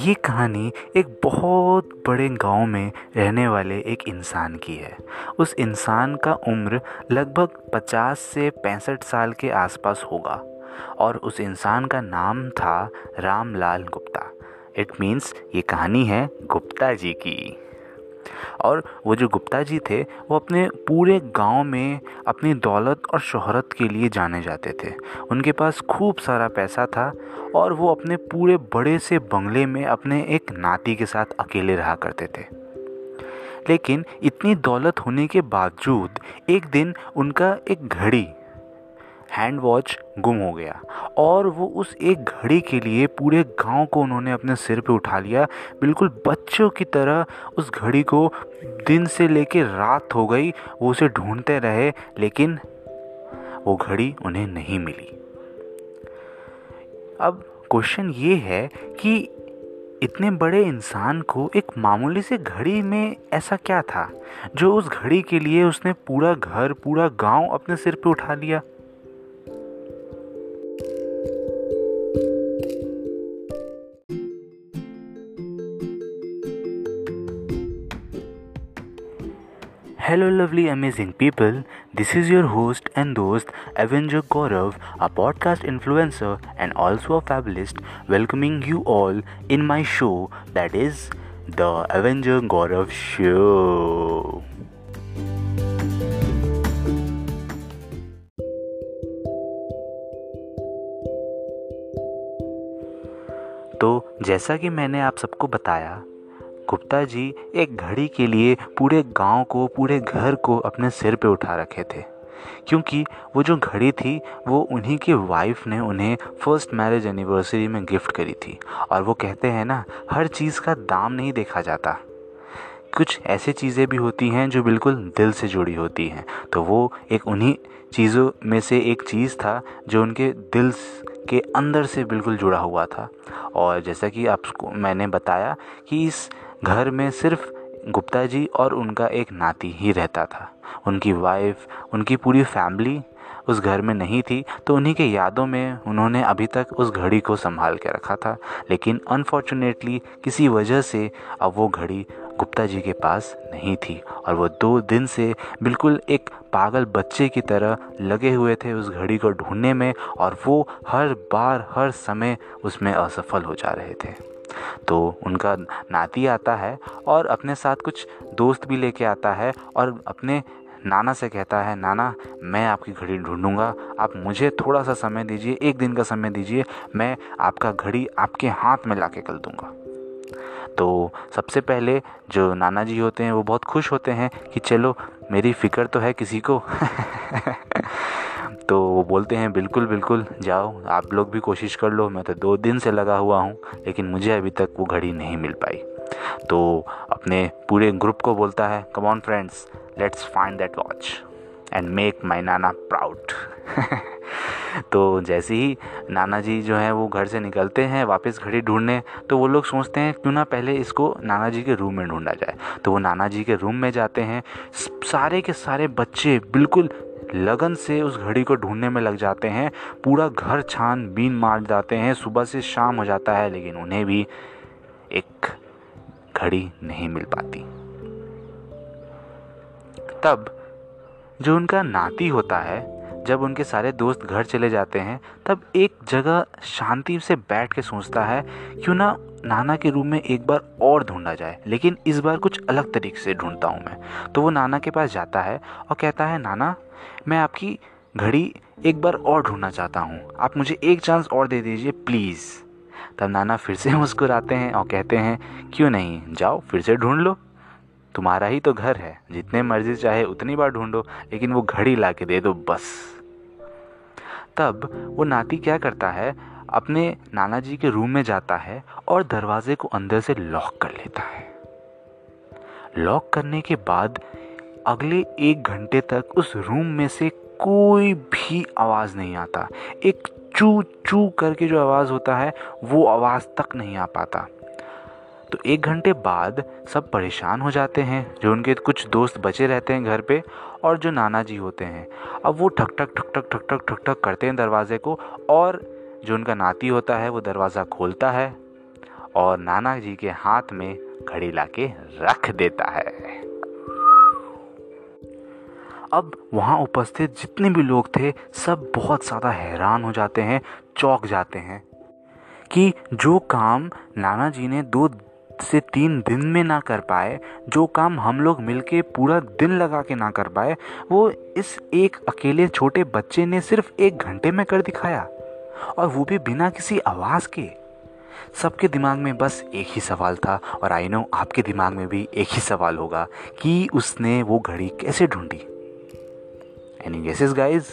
ये कहानी एक बहुत बड़े गाँव में रहने वाले एक इंसान की है। उस इंसान का उम्र लगभग 50 से पैंसठ साल के आसपास होगा और उस इंसान का नाम था रामलाल गुप्ता। इट मीन्स ये कहानी है गुप्ता जी की। और वो जो गुप्ता जी थे, वो अपने पूरे गाँव में अपनी दौलत और शोहरत के लिए जाने जाते थे। उनके पास खूब सारा पैसा था और वो अपने पूरे बड़े से बंगले में अपने एक नाती के साथ अकेले रहा करते थे। लेकिन इतनी दौलत होने के बावजूद एक दिन उनका एक घड़ी हैंड वॉच गुम हो गया। और वो उस एक घड़ी के लिए पूरे गाँव को उन्होंने अपने सिर पे उठा लिया। बिल्कुल बच्चों की तरह उस घड़ी को दिन से लेकर रात हो गई, वो उसे ढूंढते रहे, लेकिन वो घड़ी उन्हें नहीं मिली। अब क्वेश्चन ये है कि इतने बड़े इंसान को एक मामूली से घड़ी में ऐसा क्या था, जो उस घड़ी के लिए उसने पूरा घर, पूरा गाँव अपने सिर पे उठा लिया? Hello lovely amazing people this is your host and दोस्त Avenger Gaurav a podcast influencer and also a fabulist welcoming you all in my show that is the Avenger Gaurav show तो जैसा कि मैंने आप सबको बताया गुप्ता जी एक घड़ी के लिए पूरे गाँव को, पूरे घर को अपने सिर पे उठा रखे थे। क्योंकि वो जो घड़ी थी, वो उन्हीं की वाइफ ने उन्हें फ़र्स्ट मैरिज एनिवर्सरी में गिफ्ट करी थी। और वो कहते हैं ना, हर चीज़ का दाम नहीं देखा जाता। कुछ ऐसी चीज़ें भी होती हैं जो बिल्कुल दिल से जुड़ी होती हैं। तो वो एक उन्हीं चीज़ों में से एक चीज़ था जो उनके दिल के अंदर से बिल्कुल जुड़ा हुआ था। और जैसा कि आपको मैंने बताया कि इस घर में सिर्फ़ गुप्ता जी और उनका एक नाती ही रहता था। उनकी वाइफ उनकी पूरी फैमिली उस घर में नहीं थी तो उन्हीं के यादों में उन्होंने अभी तक उस घड़ी को संभाल के रखा था। लेकिन अनफॉर्चुनेटली किसी वजह से अब वो घड़ी गुप्ता जी के पास नहीं थी और वो दो दिन से बिल्कुल एक पागल बच्चे की तरह लगे हुए थे उस घड़ी को ढूँढने में और वो हर बार, हर समय उसमें असफल हो जा रहे थे। तो उनका नाती आता है और अपने साथ कुछ दोस्त भी लेके आता है और अपने नाना से कहता है, नाना, मैं आपकी घड़ी ढूंढूँगा। आप मुझे थोड़ा सा समय दीजिए, एक दिन का समय दीजिए, मैं आपका घड़ी आपके हाथ में ला के कल दूँगा। तो सबसे पहले जो नाना जी होते हैं, वो बहुत खुश होते हैं कि, चलो, मेरी फ़िक्र तो है किसी को। तो वो बोलते हैं, बिल्कुल बिल्कुल, जाओ, आप लोग भी कोशिश कर लो, मैं तो दो दिन से लगा हुआ हूँ, लेकिन मुझे अभी तक वो घड़ी नहीं मिल पाई। तो अपने पूरे ग्रुप को बोलता है come on friends let's find that watch and make my Nana proud तो जैसे ही नाना जी जो हैं, वो घर से निकलते हैं, वापस घड़ी ढूँढने तो वो लोग सोचते हैं, क्यों ना पहले इसको नाना जी के रूम में ढूंढा जाए? तो वो नाना जी के रूम में जाते हैं, सारे के सारे बच्चे बिल्कुल लगन से उस घड़ी को ढूँढने में लग जाते हैं। पूरा घर छान बीन मार जाते हैं। सुबह से शाम हो जाता है, लेकिन उन्हें भी एक घड़ी नहीं मिल पाती। तब जो उनका नाती होता है जब उनके सारे दोस्त घर चले जाते हैं, तब एक जगह शांति से बैठ के सोचता है, क्यों ना नाना के रूम में एक बार और ढूंढा जाए। लेकिन इस बार कुछ अलग तरीके से ढूंढता हूँ मैं। तो वो नाना के पास जाता है और कहता है, नाना, मैं आपकी घड़ी एक बार और ढूंढना चाहता हूँ। आप मुझे एक चांस और दे दीजिए प्लीज़ तब नाना फिर से मुस्कुराते हैं और कहते हैं, क्यों नहीं? जाओ, फिर से ढूंढ लो। तुम्हारा ही तो घर है। जितने मर्ज़ी चाहे उतनी बार ढूंढो, लेकिन वो घड़ी ला के दे दो बस। तब वो नाती क्या करता है? अपने नाना जी के रूम में जाता है और दरवाजे को अंदर से लॉक कर लेता है। लॉक करने के बाद अगले एक घंटे तक उस रूम में से कोई भी आवाज़ नहीं आता। एक चू चू करके जो आवाज़ होता है, वो आवाज़ तक नहीं आ पाता। तो एक घंटे बाद सब परेशान हो जाते हैं, जो उनके कुछ दोस्त बचे रहते हैं घर पे और जो नाना जी होते हैं। अब वो ठक ठक ठक ठक ठक ठक ठक ठक करते हैं दरवाजे को और जो उनका नाती होता है, वो दरवाज़ा खोलता है और नाना जी के हाथ में घड़ी लाके रख देता है। अब वहाँ उपस्थित जितने भी लोग थे, सब बहुत ज़्यादा हैरान हो जाते हैं, चौक जाते हैं कि जो काम नाना जी ने दो से तीन दिन में ना कर पाए, जो काम हम लोग मिलके पूरा दिन लगा के ना कर पाए, वो इस एक अकेले छोटे बच्चे ने सिर्फ़ एक घंटे में कर दिखाया। और वो भी बिना किसी आवाज़ के। सबके दिमाग में बस एक ही सवाल था, और आई नो आपके दिमाग में भी एक ही सवाल होगा, कि उसने वो घड़ी कैसे ढूंढी? Any guesses guys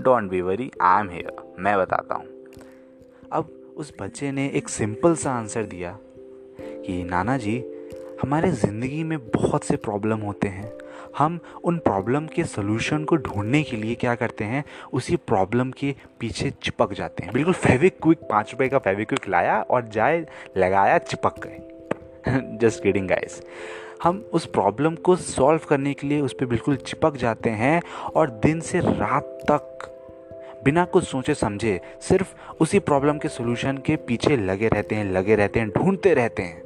don't be worry I am here मैं बताता हूँ। अब उस बच्चे ने एक सिंपल सा आंसर दिया। कि, नाना जी, हमारे ज़िंदगी में बहुत से प्रॉब्लम होते हैं। हम उन प्रॉब्लम के सोल्यूशन को ढूँढने के लिए क्या करते हैं? उसी प्रॉब्लम के पीछे चिपक जाते हैं। बिल्कुल फेविक क्विक, पाँच रुपये का फेविक्विक लाया और जाए, लगाया, चिपक गए। जस्ट किडिंग गाइस हम उस प्रॉब्लम को सॉल्व करने के लिए उस पर बिल्कुल चिपक जाते हैं और दिन से रात तक बिना कुछ सोचे समझे सिर्फ़ उसी प्रॉब्लम के सोल्यूशन के पीछे लगे रहते हैं, लगे रहते हैं, ढूंढते रहते हैं।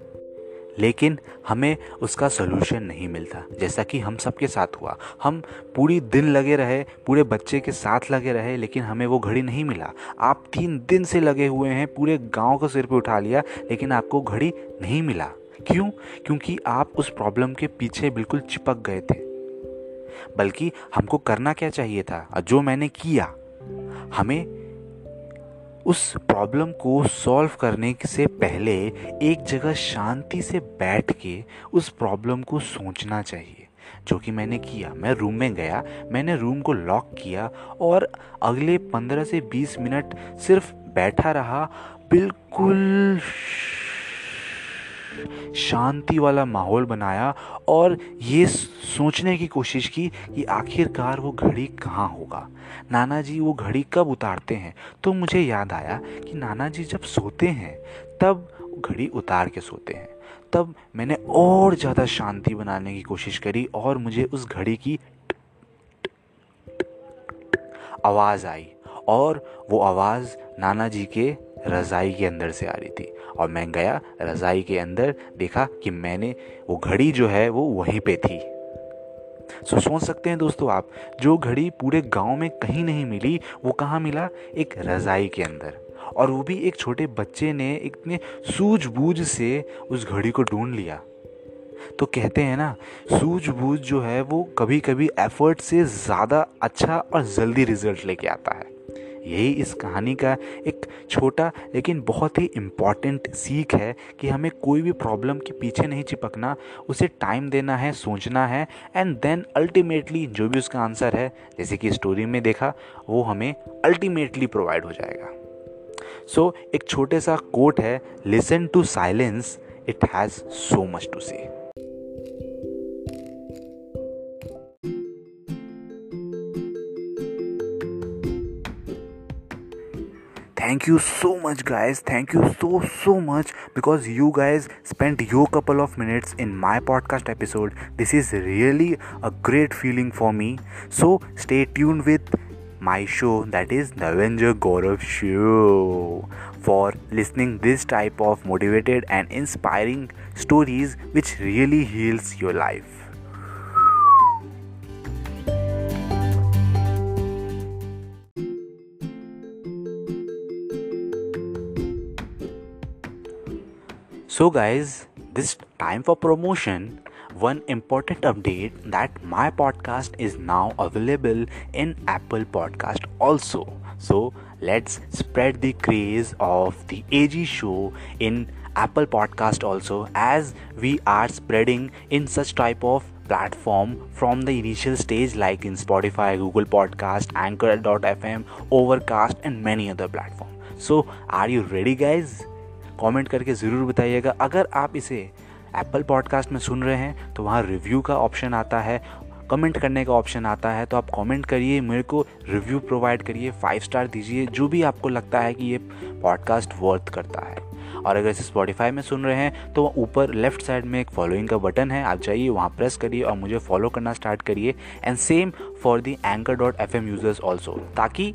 लेकिन हमें उसका सोल्यूशन नहीं मिलता। जैसा कि हम सबके साथ हुआ। हम पूरी दिन लगे रहे, पूरे बच्चे के साथ लगे रहे, लेकिन हमें वो घड़ी नहीं मिला। आप तीन दिन से लगे हुए हैं, पूरे गाँव को सिर पे उठा लिया, लेकिन आपको घड़ी नहीं मिला। क्यों? क्योंकि आप उस प्रॉब्लम के पीछे बिल्कुल चिपक गए थे। बल्कि हमको करना क्या चाहिए था? जो मैंने किया, हमें उस प्रॉब्लम को सॉल्व करने से पहले एक जगह शांति से बैठ के उस प्रॉब्लम को सोचना चाहिए। जो कि मैंने किया। मैं रूम में गया। मैंने रूम को लॉक किया और अगले पंद्रह से बीस मिनट सिर्फ़ बैठा रहा। बिल्कुल शांति वाला माहौल बनाया और ये सोचने की कोशिश की कि आखिरकार वो घड़ी कहाँ होगा। नाना जी वो घड़ी कब उतारते हैं? तो मुझे याद आया कि नाना जी जब सोते हैं, तब घड़ी उतार के सोते हैं। तब मैंने और ज़्यादा शांति बनाने की कोशिश करी और मुझे उस घड़ी की आवाज़ आई और वो आवाज़ नाना जी के रज़ाई के अंदर से आ रही थी। और मैं गया रज़ाई के अंदर, देखा कि मैंने वो घड़ी जो है, वो वहीं पे थी। सो सोच सकते हैं दोस्तों आप, जो घड़ी पूरे गाँव में कहीं नहीं मिली, वो कहाँ मिला? एक रज़ाई के अंदर। और वो भी एक छोटे बच्चे ने इतने सूझबूझ से उस घड़ी को ढूंढ लिया। तो कहते हैं ना, सूझबूझ जो है, वो कभी कभी एफर्ट से ज़्यादा अच्छा और जल्दी रिज़ल्ट लेके आता है। यही इस कहानी का एक छोटा लेकिन बहुत ही इंपॉर्टेंट सीख है कि हमें कोई भी प्रॉब्लम के पीछे नहीं चिपकना उसे टाइम देना है सोचना है एंड देन अल्टीमेटली जो भी उसका आंसर है जैसे कि स्टोरी में देखा वो हमें अल्टीमेटली प्रोवाइड हो जाएगा। सो so, एक छोटे सा कोट है listen to silence it has so much to say thank you so much guys. Thank you so so much because you guys spent your couple of minutes in my podcast episode. This is really a great feeling for me. So stay tuned with my show that is avenger gaurav show for listening this type of motivated and inspiring stories which really heals your life So, guys, this time for promotion. One important update that my podcast is now available in Apple Podcast also. So, let's spread the craze of the AG show in Apple Podcast also as we are spreading in such type of platform from the initial stage like in Spotify, Google Podcast, Anchor.fm, Overcast and many other platforms. So, are you ready guys? Comment करके ज़रूर बताइएगा। अगर आप इसे Apple podcast में सुन रहे हैं तो वहाँ रिव्यू का ऑप्शन आता है कमेंट करने का ऑप्शन आता है तो आप कमेंट करिए, मेरे को रिव्यू प्रोवाइड करिए फाइव स्टार दीजिए, जो भी आपको लगता है कि ये पॉडकास्ट वर्थ करता है। और अगर इसे स्पॉटिफाई में सुन रहे हैं तो ऊपर लेफ़्ट साइड में एक फॉलोइंग का बटन है, आप जाइए, वहाँ प्रेस करिए और मुझे फॉलो करना स्टार्ट करिए। And same for the Anchor dot F M users also ताकि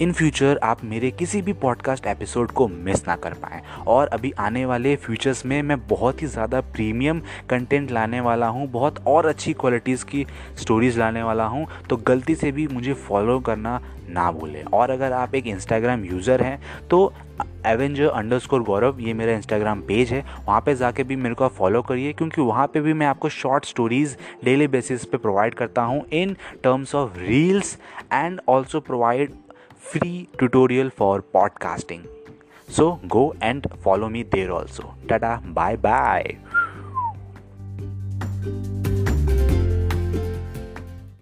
इन फ्यूचर आप मेरे किसी भी पॉडकास्ट एपिसोड को मिस ना कर पाएँ। और अभी आने वाले फ्यूचर्स में मैं बहुत ही ज़्यादा प्रीमियम कंटेंट लाने वाला हूँ, बहुत और अच्छी क्वालिटीज़ की स्टोरीज़ लाने वाला हूँ तो गलती से भी मुझे फॉलो करना ना भूलें। और अगर आप एक इंस्टाग्राम यूज़र हैं तो एवेंजर अंडर स्कोर गौरव ये मेरा इंस्टाग्राम पेज है, वहाँ पे जाके भी मेरे को फॉलो करिए, क्योंकि वहाँ पे भी मैं आपको शॉर्ट स्टोरीज़ डेली बेसिस पे प्रोवाइड करता हूँ in terms of reels and also provide free tutorial for podcasting. So go and follow me there also. Tada, bye bye.